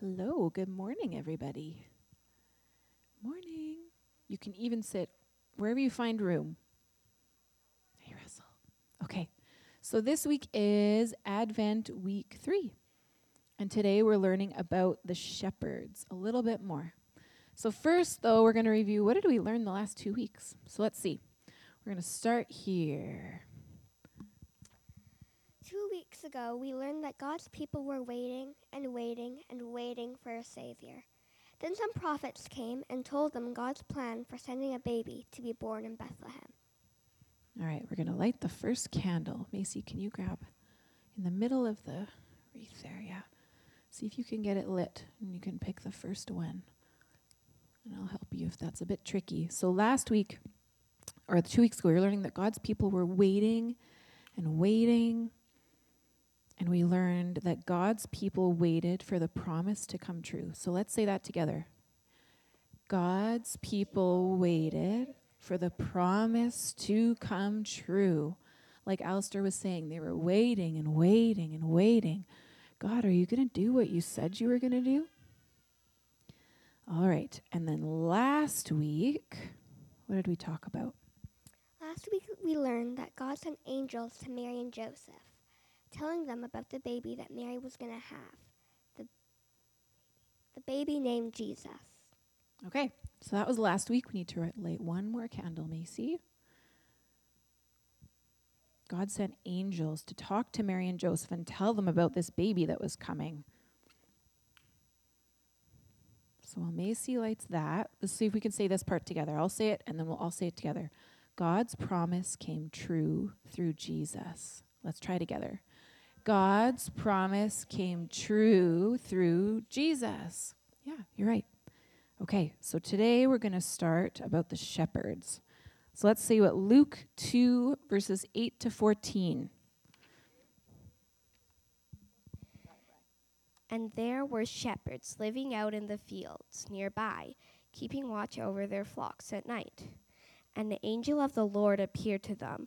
Hello, good morning, everybody. Morning. You can even sit wherever you find room. Hey, Russell. Okay, so this week is Advent week three. And today we're learning about the shepherds a little bit more. So, first, though, we're going to review what did we learn the last two weeks? So, let's see. We're going to start here. Ago, we learned that God's people were waiting and waiting and waiting for a Savior. Then some prophets came and told them God's plan for sending a baby to be born in Bethlehem. All right, we're going to light the first candle. Macy, can you grab in the middle of the wreath there? Yeah. See if you can get it lit, and you can pick the first one. And I'll help you if that's a bit tricky. So last week, or two weeks ago, we were learning that God's people were waiting and waiting and we learned that God's people waited for the promise to come true. So let's say that together. God's people waited for the promise to come true. Like Alistair was saying, they were waiting and waiting and waiting. God, are you going to do what you said you were going to do? All right. And then last week, what did we talk about? Last week, we learned that God sent angels to Mary and Joseph telling them about the baby that Mary was going to have. The, the baby named Jesus. Okay, so that was last week. We need to light one more candle, Macy. God sent angels to talk to Mary and Joseph and tell them about this baby that was coming. So while Macy lights that, let's see if we can say this part together. I'll say it and then we'll all say it together. God's promise came true through Jesus. Let's try together. God's promise came true through Jesus. Yeah, you're right. Okay, so today we're going to start about the shepherds. So let's see what Luke 2, verses 8 to 14. And there were shepherds living out in the fields nearby, keeping watch over their flocks at night. And the angel of the Lord appeared to them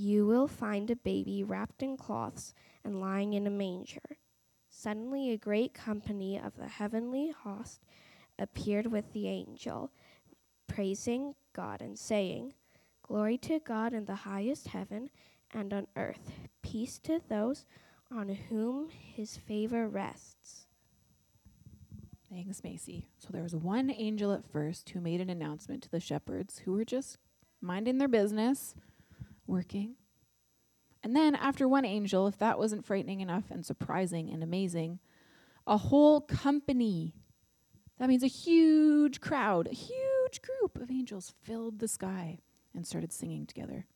You will find a baby wrapped in cloths and lying in a manger. Suddenly, a great company of the heavenly host appeared with the angel, praising God and saying, Glory to God in the highest heaven, and on earth, peace to those on whom his favor rests. Thanks, Macy. So there was one angel at first who made an announcement to the shepherds who were just minding their business, working, and then, after one angel, if that wasn't frightening enough and surprising and amazing, a whole company, that means a huge crowd, a huge group of angels filled the sky and started singing together.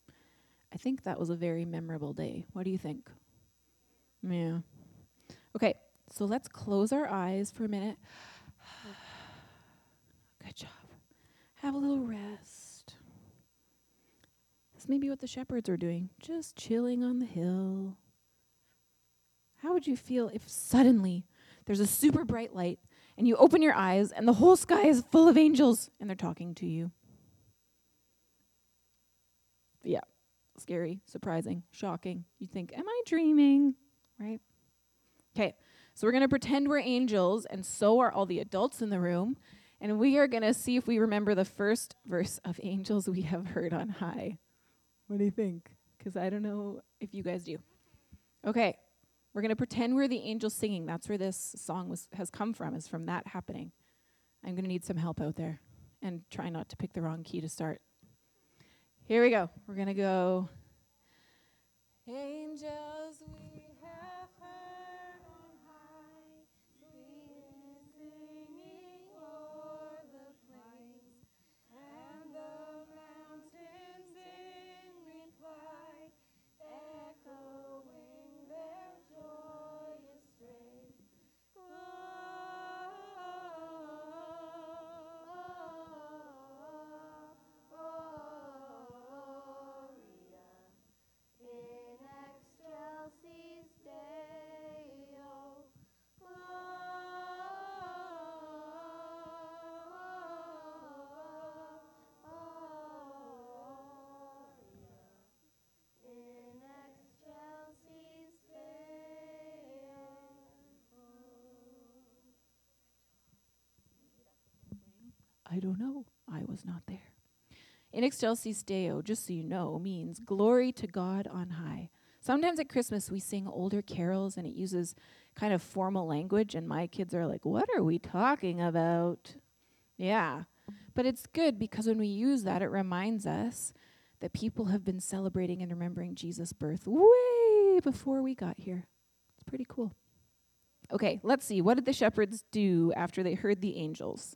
I think that was a very memorable day. What do you think? Yeah. Okay, so let's close our eyes for a minute. Good job. Have a little rest. Maybe what the shepherds are doing, just chilling on the hill. How would you feel if suddenly there's a super bright light and you open your eyes and the whole sky is full of angels and they're talking to you? Yeah, scary, surprising, shocking. You think, Am I dreaming? Right? Okay, so we're going to pretend we're angels, and so are all the adults in the room. And we are going to see if we remember the first verse of Angels We Have Heard on High. What do you think? Because I don't know if you guys do. Okay, we're going to pretend we're the angels singing. That's where this song was, has come from, is from that happening. I'm going to need some help out there and try not to pick the wrong key to start. Here we go. We're going to go. Angels, I don't know. I was not there. In excelsis Deo, just so you know, means glory to God on high. Sometimes at Christmas we sing older carols and it uses kind of formal language, and my kids are like, What are we talking about? Yeah. But it's good because when we use that, it reminds us that people have been celebrating and remembering Jesus' birth way before we got here. It's pretty cool. Okay, let's see. What did the shepherds do after they heard the angels?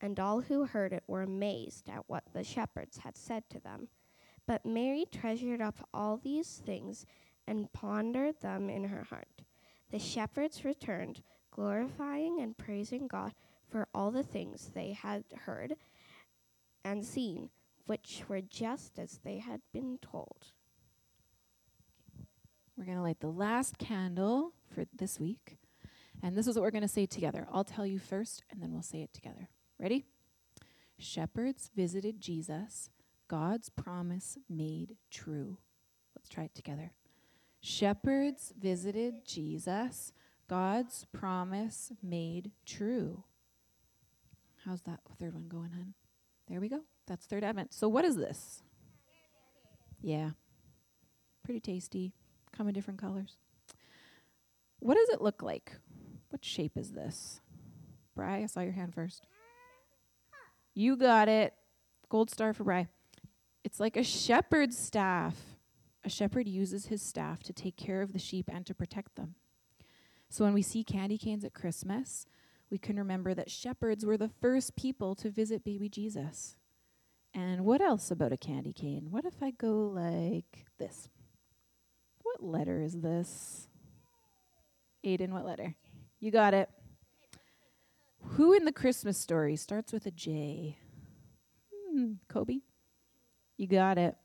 and all who heard it were amazed at what the shepherds had said to them. But Mary treasured up all these things and pondered them in her heart. The shepherds returned, glorifying and praising God for all the things they had heard and seen, which were just as they had been told. We're going to light the last candle for this week. And this is what we're going to say together. I'll tell you first, and then we'll say it together. Ready? Shepherds visited Jesus, God's promise made true. Let's try it together. Shepherds visited Jesus, God's promise made true. How's that third one going, hun? There we go. That's third advent. So, what is this? Yeah. Pretty tasty. Come in different colors. What does it look like? What shape is this? Bry, I saw your hand first. You got it. Gold star for Bry. It's like a shepherd's staff. A shepherd uses his staff to take care of the sheep and to protect them. So when we see candy canes at Christmas, we can remember that shepherds were the first people to visit baby Jesus. And what else about a candy cane? What if I go like this? What letter is this? Aiden, what letter? You got it. Who in the Christmas story starts with a J? Hmm, Kobe? You got it.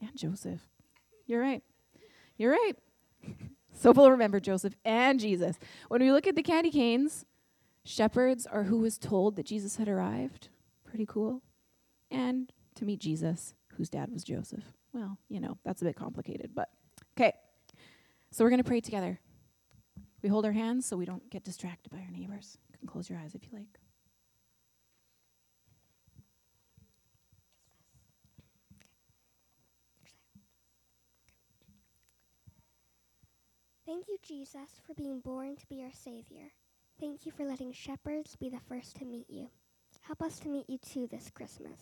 And Joseph. You're right. You're right. so we'll remember Joseph and Jesus. When we look at the candy canes, shepherds are who was told that Jesus had arrived. Pretty cool. And to meet Jesus, whose dad was Joseph. Well, you know, that's a bit complicated, but okay. So we're going to pray together. We hold our hands so we don't get distracted by our neighbors. You can close your eyes if you like. Thank you, Jesus, for being born to be our Savior. Thank you for letting shepherds be the first to meet you. Help us to meet you too this Christmas.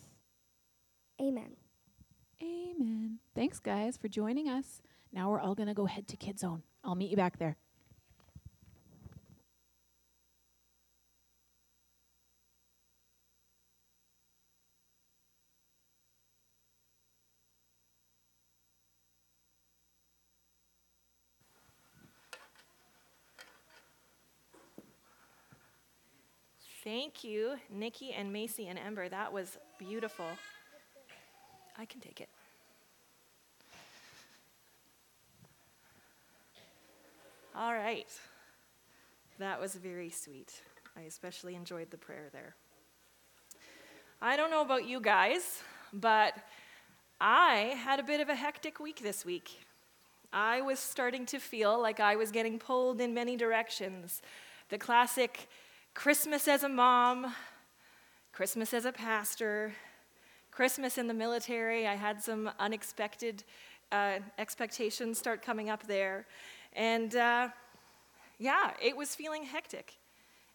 Amen. Amen. Thanks, guys, for joining us. Now we're all going to go head to Kid Zone. I'll meet you back there. Thank you, Nikki and Macy and Ember. That was beautiful. I can take it. All right. That was very sweet. I especially enjoyed the prayer there. I don't know about you guys, but I had a bit of a hectic week this week. I was starting to feel like I was getting pulled in many directions. The classic Christmas as a mom, Christmas as a pastor, Christmas in the military. I had some unexpected uh, expectations start coming up there. And uh, yeah, it was feeling hectic.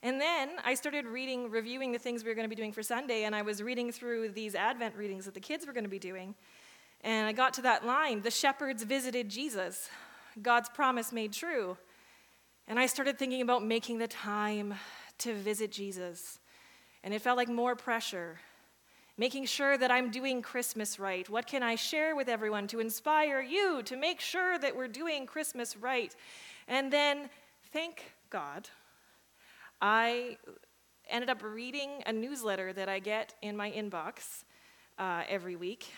And then I started reading, reviewing the things we were going to be doing for Sunday, and I was reading through these Advent readings that the kids were going to be doing. And I got to that line the shepherds visited Jesus, God's promise made true. And I started thinking about making the time to visit Jesus. And it felt like more pressure. Making sure that I'm doing Christmas right. What can I share with everyone to inspire you to make sure that we're doing Christmas right? And then, thank God, I ended up reading a newsletter that I get in my inbox uh, every week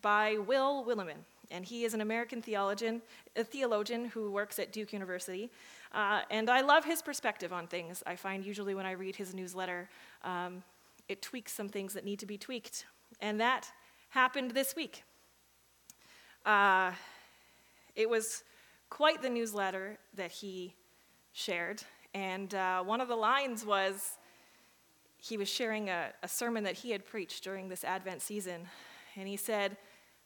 by Will Willimon. And he is an American theologian, a theologian who works at Duke University. Uh, and I love his perspective on things. I find usually when I read his newsletter, um, it tweaks some things that need to be tweaked. And that happened this week. Uh, it was quite the newsletter that he shared. And uh, one of the lines was he was sharing a, a sermon that he had preached during this Advent season. And he said,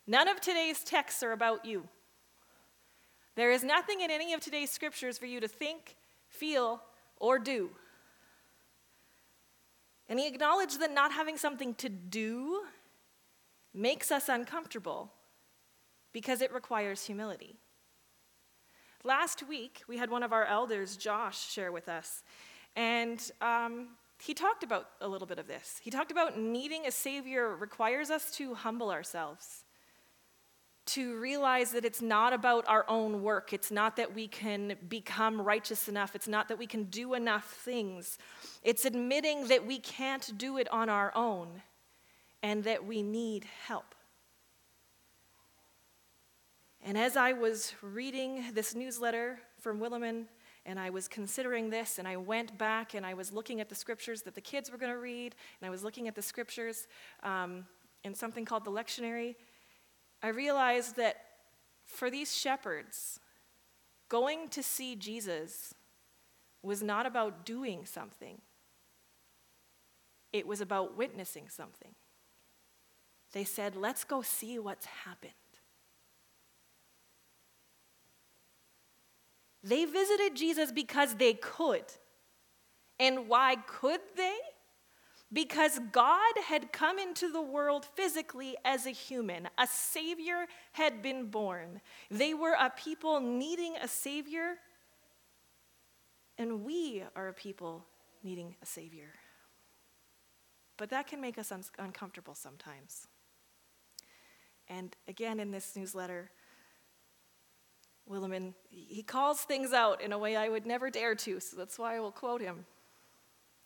None of today's texts are about you. There is nothing in any of today's scriptures for you to think, feel, or do. And he acknowledged that not having something to do makes us uncomfortable because it requires humility. Last week, we had one of our elders, Josh, share with us. And um, he talked about a little bit of this. He talked about needing a Savior requires us to humble ourselves, to realize that it's not about our own work. It's not that we can become righteous enough. It's not that we can do enough things. It's admitting that we can't do it on our own and that we need help. And as I was reading this newsletter from Willimon, and I was considering this, and I went back and I was looking at the scriptures that the kids were going to read, and I was looking at the scriptures um, in something called the lectionary, I realized that for these shepherds, going to see Jesus was not about doing something, it was about witnessing something. They said, Let's go see what's happened. They visited Jesus because they could. And why could they? Because God had come into the world physically as a human. A Savior had been born. They were a people needing a Savior, and we are a people needing a Savior. But that can make us un- uncomfortable sometimes. And again, in this newsletter, Willimon, he calls things out in a way I would never dare to, so that's why I will quote him.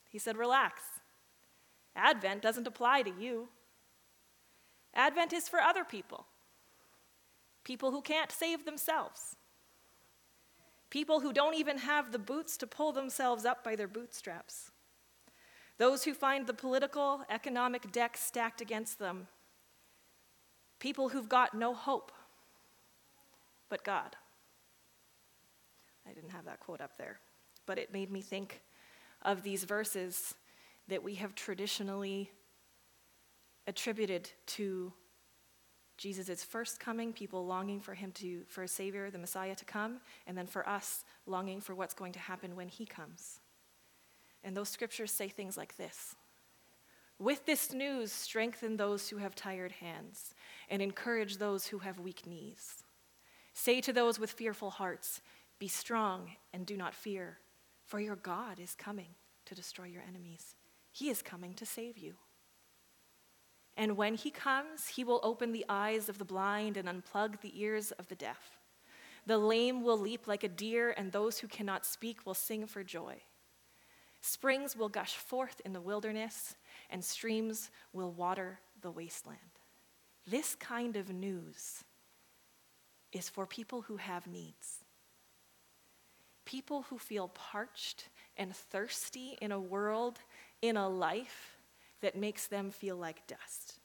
He said, Relax. Advent doesn't apply to you. Advent is for other people, people who can't save themselves, people who don't even have the boots to pull themselves up by their bootstraps, those who find the political, economic deck stacked against them, people who've got no hope but God. I didn't have that quote up there, but it made me think of these verses that we have traditionally attributed to Jesus' first coming, people longing for him to, for a Savior, the Messiah to come, and then for us longing for what's going to happen when he comes. And those scriptures say things like this With this news, strengthen those who have tired hands, and encourage those who have weak knees. Say to those with fearful hearts, be strong and do not fear, for your God is coming to destroy your enemies. He is coming to save you. And when he comes, he will open the eyes of the blind and unplug the ears of the deaf. The lame will leap like a deer, and those who cannot speak will sing for joy. Springs will gush forth in the wilderness, and streams will water the wasteland. This kind of news is for people who have needs people who feel parched and thirsty in a world, in a life that makes them feel like dust.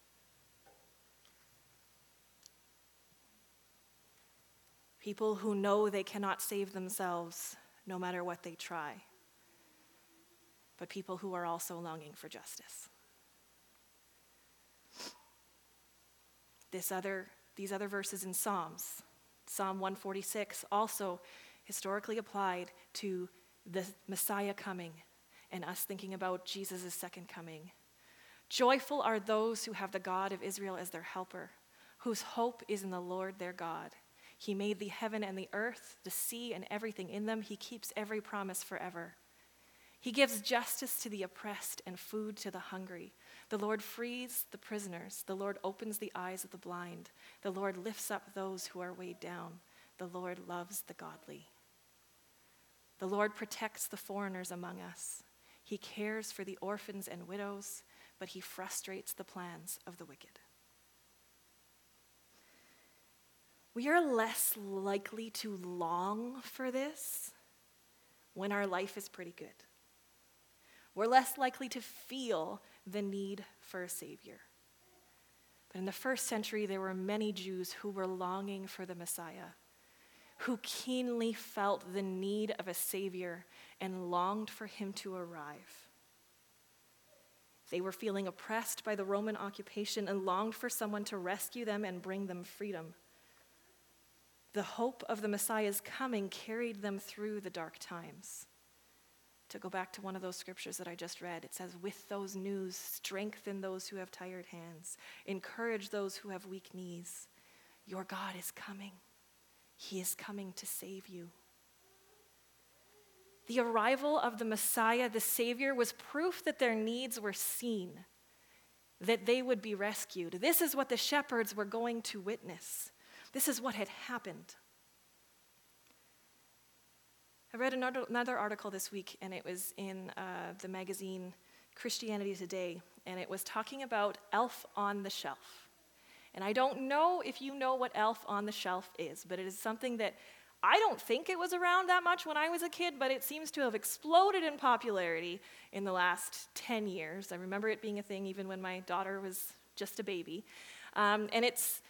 People who know they cannot save themselves no matter what they try, but people who are also longing for justice. This other, these other verses in Psalms, Psalm 146, also historically applied to the Messiah coming and us thinking about Jesus' second coming. Joyful are those who have the God of Israel as their helper, whose hope is in the Lord their God. He made the heaven and the earth, the sea and everything in them. He keeps every promise forever. He gives justice to the oppressed and food to the hungry. The Lord frees the prisoners. The Lord opens the eyes of the blind. The Lord lifts up those who are weighed down. The Lord loves the godly. The Lord protects the foreigners among us. He cares for the orphans and widows, but he frustrates the plans of the wicked. We are less likely to long for this when our life is pretty good. We're less likely to feel the need for a Savior. But in the first century, there were many Jews who were longing for the Messiah who keenly felt the need of a Savior and longed for him to arrive. They were feeling oppressed by the Roman occupation and longed for someone to rescue them and bring them freedom. The hope of the Messiah's coming carried them through the dark times. To go back to one of those scriptures that I just read, it says, With those news, strengthen those who have tired hands, encourage those who have weak knees. Your God is coming, He is coming to save you. The arrival of the Messiah, the Savior, was proof that their needs were seen, that they would be rescued. This is what the shepherds were going to witness. This is what had happened. I read another article this week, and it was in uh, the magazine Christianity Today, and it was talking about Elf on the Shelf. And I don't know if you know what Elf on the Shelf is, but it is something that I don't think it was around that much when I was a kid, but it seems to have exploded in popularity in the last 10 years. I remember it being a thing even when my daughter was just a baby. Um, and it's,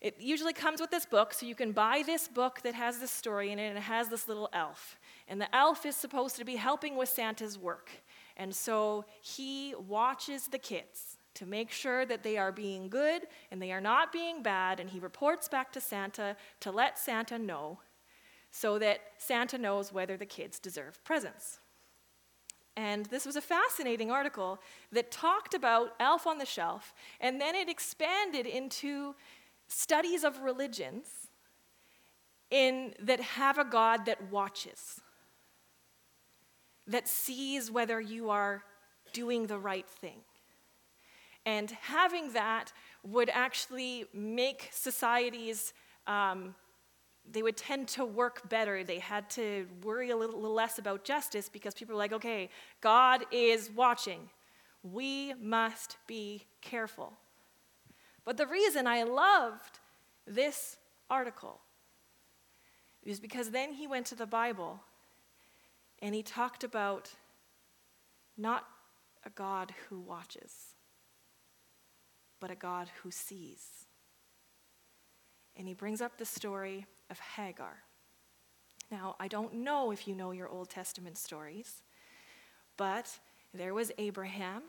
it usually comes with this book, so you can buy this book that has this story in it, and it has this little elf. And the elf is supposed to be helping with Santa's work. And so he watches the kids to make sure that they are being good and they are not being bad, and he reports back to Santa to let Santa know so that Santa knows whether the kids deserve presents. And this was a fascinating article that talked about Elf on the Shelf, and then it expanded into studies of religions in, that have a God that watches, that sees whether you are doing the right thing. And having that would actually make societies um, they would tend to work better. They had to worry a little, less about justice because people were like, okay, God is watching. We must be careful. But the reason I loved this article is because then he went to the Bible and he talked about not a God who watches, but a God who sees. And he brings up the story of Hagar. Now, I don't know if you know your Old Testament stories, but there was Abraham,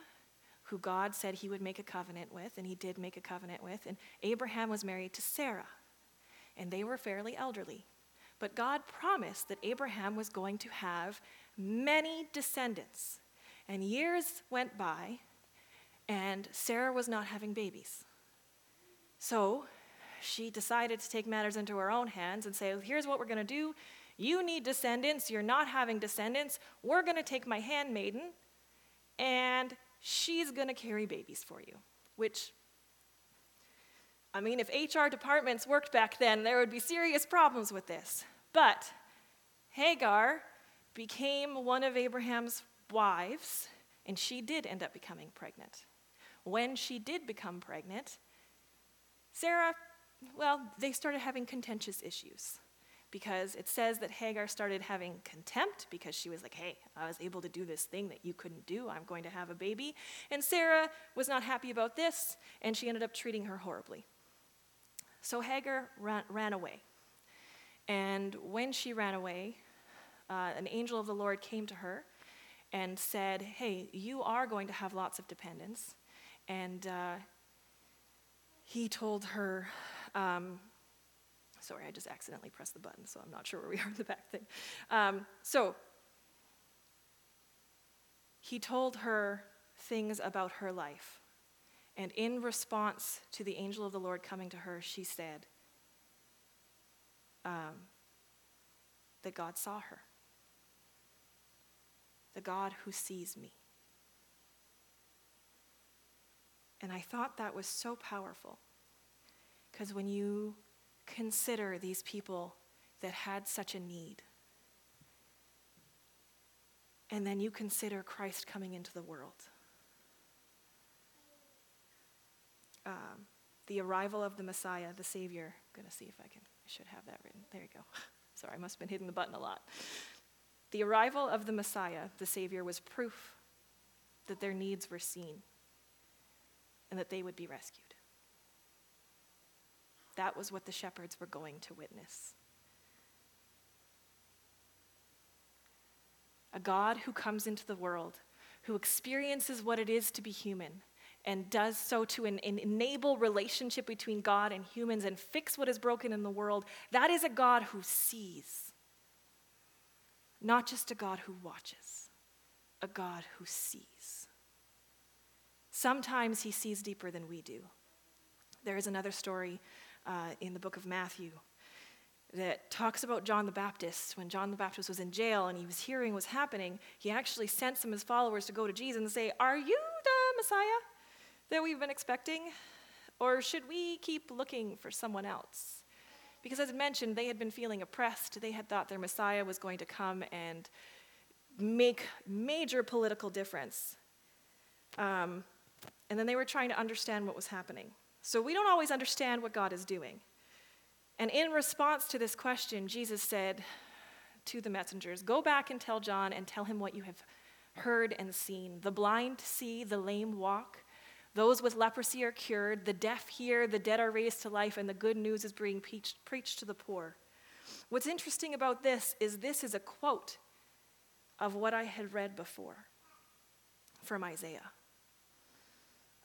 who God said he would make a covenant with, and he did make a covenant with. And Abraham was married to Sarah, and they were fairly elderly. But God promised that Abraham was going to have many descendants. And years went by, and Sarah was not having babies. So she decided to take matters into her own hands and say, Here's what we're going to do. You need descendants. You're not having descendants. We're going to take my handmaiden, and she's going to carry babies for you. Which, I mean, if HR departments worked back then, there would be serious problems with this. But Hagar became one of Abraham's wives, and she did end up becoming pregnant. When she did become pregnant, Sarah well, they started having contentious issues because it says that Hagar started having contempt because she was like, hey, I was able to do this thing that you couldn't do. I'm going to have a baby. And Sarah was not happy about this, and she ended up treating her horribly. So Hagar ran, ran away. And when she ran away, uh, an angel of the Lord came to her and said, Hey, you are going to have lots of dependents. And uh, he told her, um, sorry, I just accidentally pressed the button, so I'm not sure where we are in the back thing. Um, so he told her things about her life. And in response to the angel of the Lord coming to her, she said um, that God saw her, the God who sees me. And I thought that was so powerful. Because when you consider these people that had such a need, and then you consider Christ coming into the world, um, the arrival of the Messiah, the Savior. I'm going to see if I can I should have that written. There you go. Sorry, I must have been hitting the button a lot. The arrival of the Messiah, the Savior, was proof that their needs were seen and that they would be rescued. That was what the shepherds were going to witness. A God who comes into the world, who experiences what it is to be human, and does so to enable relationship between God and humans and fix what is broken in the world, that is a God who sees. Not just a God who watches, a God who sees. Sometimes he sees deeper than we do. There is another story uh, in the book of Matthew that talks about John the Baptist. When John the Baptist was in jail and he was hearing what's happening, he actually sent some of his followers to go to Jesus and say, Are you the Messiah that we've been expecting? Or should we keep looking for someone else? Because as I mentioned, they had been feeling oppressed. They had thought their Messiah was going to come and make major political difference. Um, and then they were trying to understand what was happening. So we don't always understand what God is doing. And in response to this question, Jesus said to the messengers, Go back and tell John and tell him what you have heard and seen. The blind see, the lame walk, those with leprosy are cured, the deaf hear, the dead are raised to life, and the good news is being preached, to the poor. What's interesting about this is this is a quote of what I had read before from Isaiah.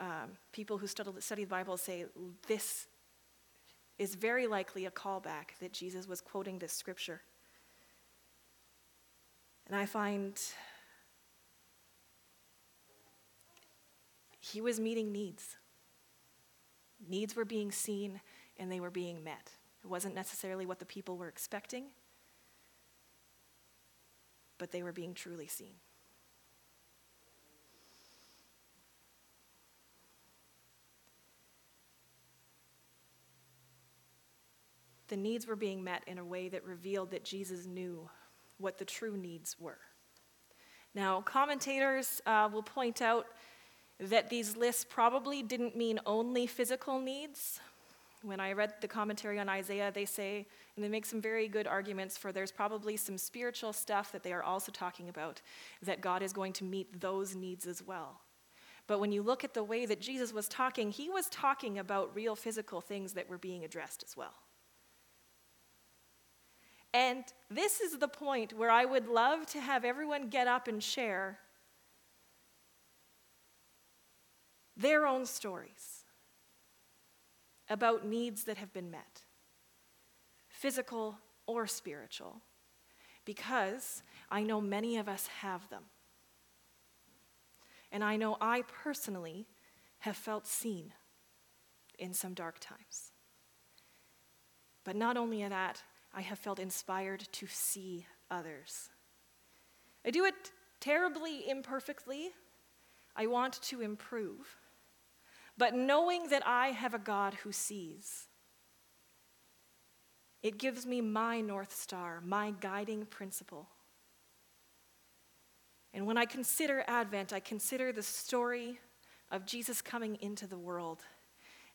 Um, people who study, study the Bible say this is very likely a callback that Jesus was quoting this scripture. And I find he was meeting needs. Needs were being seen and they were being met. It wasn't necessarily what the people were expecting, but they were being truly seen. The needs were being met in a way that revealed that Jesus knew what the true needs were. Now, commentators uh, will point out that these lists probably didn't mean only physical needs. When I read the commentary on Isaiah, they say, and they make some very good arguments for there's probably some spiritual stuff that they are also talking about, that God is going to meet those needs as well. But when you look at the way that Jesus was talking, he was talking about real physical things that were being addressed as well. And this is the point where I would love to have everyone get up and share their own stories about needs that have been met, physical or spiritual, because I know many of us have them. And I know I personally have felt seen in some dark times. But not only that, I have felt inspired to see others. I do it terribly imperfectly. I want to improve but knowing that I have a God who sees. It gives me my North Star, my guiding principle. And when I consider Advent, I consider the story of Jesus coming into the world.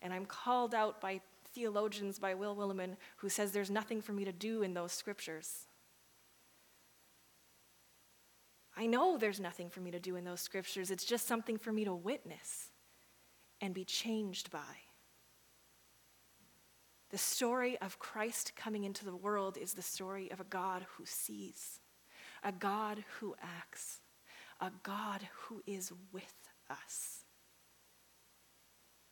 And I'm called out by theologians, by Will Willimon who says there's nothing for me to do in those scriptures. I know there's nothing for me to do in those scriptures, it's just something for me to witness and be changed by. The story of Christ coming into the world is the story of a God who sees, a God who acts, a God who is with us.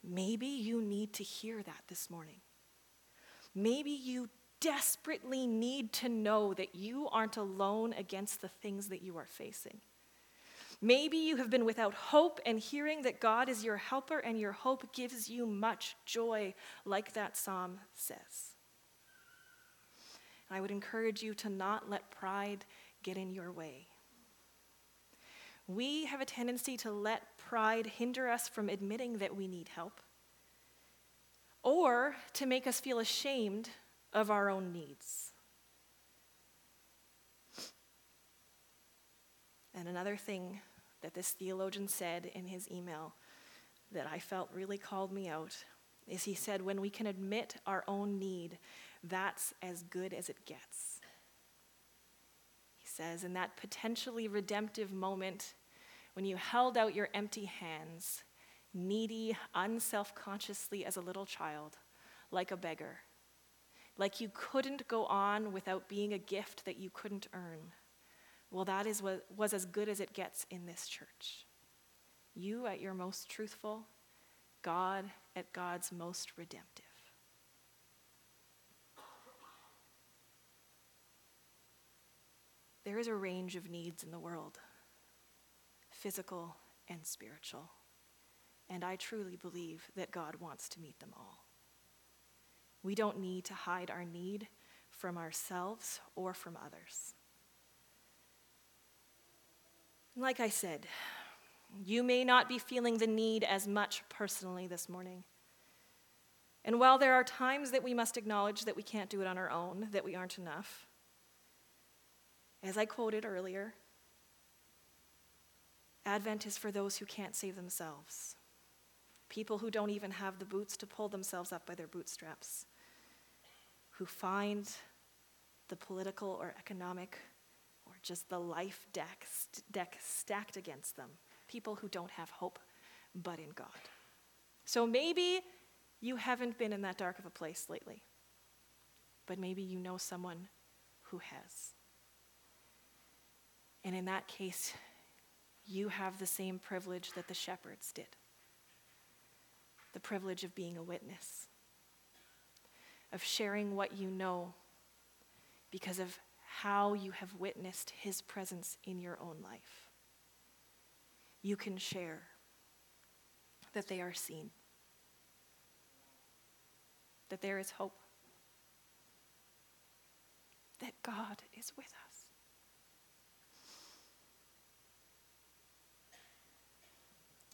Maybe you need to hear that this morning. Maybe you desperately need to know that you aren't alone against the things that you are facing. Maybe you have been without hope, and hearing that God is your helper and your hope gives you much joy, like that psalm says. I would encourage you to not let pride get in your way. We have a tendency to let pride hinder us from admitting that we need help or to make us feel ashamed of our own needs. And another thing that this theologian said in his email that I felt really called me out is he said, when we can admit our own need, that's as good as it gets. He says, in that potentially redemptive moment, when you held out your empty hands, needy, unself consciously as a little child, like a beggar, like you couldn't go on without being a gift that you couldn't earn. Well, that is what was as good as it gets in this church. You at your most truthful, God at God's most redemptive. There is a range of needs in the world physical and spiritual. And I truly believe that God wants to meet them all. We don't need to hide our need from ourselves or from others. Like I said, you may not be feeling the need as much personally this morning. And while there are times that we must acknowledge that we can't do it on our own, that we aren't enough, as I quoted earlier, Advent is for those who can't save themselves, people who don't even have the boots to pull themselves up by their bootstraps, who find the political or economic or just the life deck, deck stacked against them people who don't have hope but in God. So maybe you haven't been in that dark of a place lately, but maybe you know someone who has. And in that case, you have the same privilege that the shepherds did the privilege of being a witness, of sharing what you know because of how you have witnessed his presence in your own life you can share that they are seen, that there is hope, that God is with us.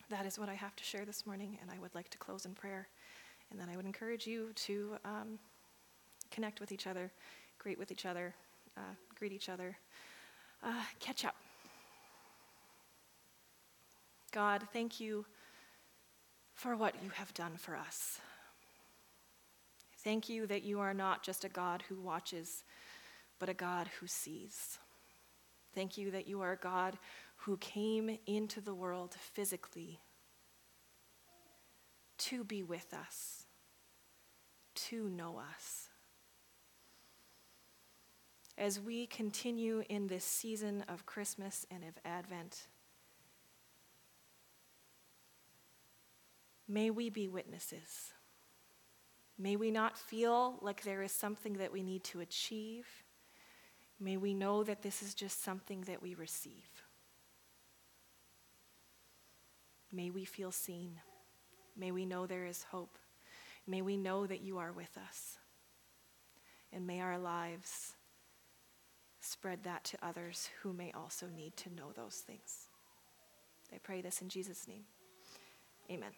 That is what I have to share this morning, and I would like to close in prayer. And then I would encourage you to um, connect with each other, greet with each other, uh, greet each other, uh, catch up. God, thank you for what you have done for us. Thank you that you are not just a God who watches, but a God who sees. Thank you that you are God who came into the world physically to be with us, to know us. As we continue in this season of Christmas and of Advent, May we be witnesses. May we not feel like there is something that we need to achieve. May we know that this is just something that we receive. May we feel seen. May we know there is hope. May we know that you are with us. And may our lives spread that to others who may also need to know those things. I pray this in Jesus' name. Amen.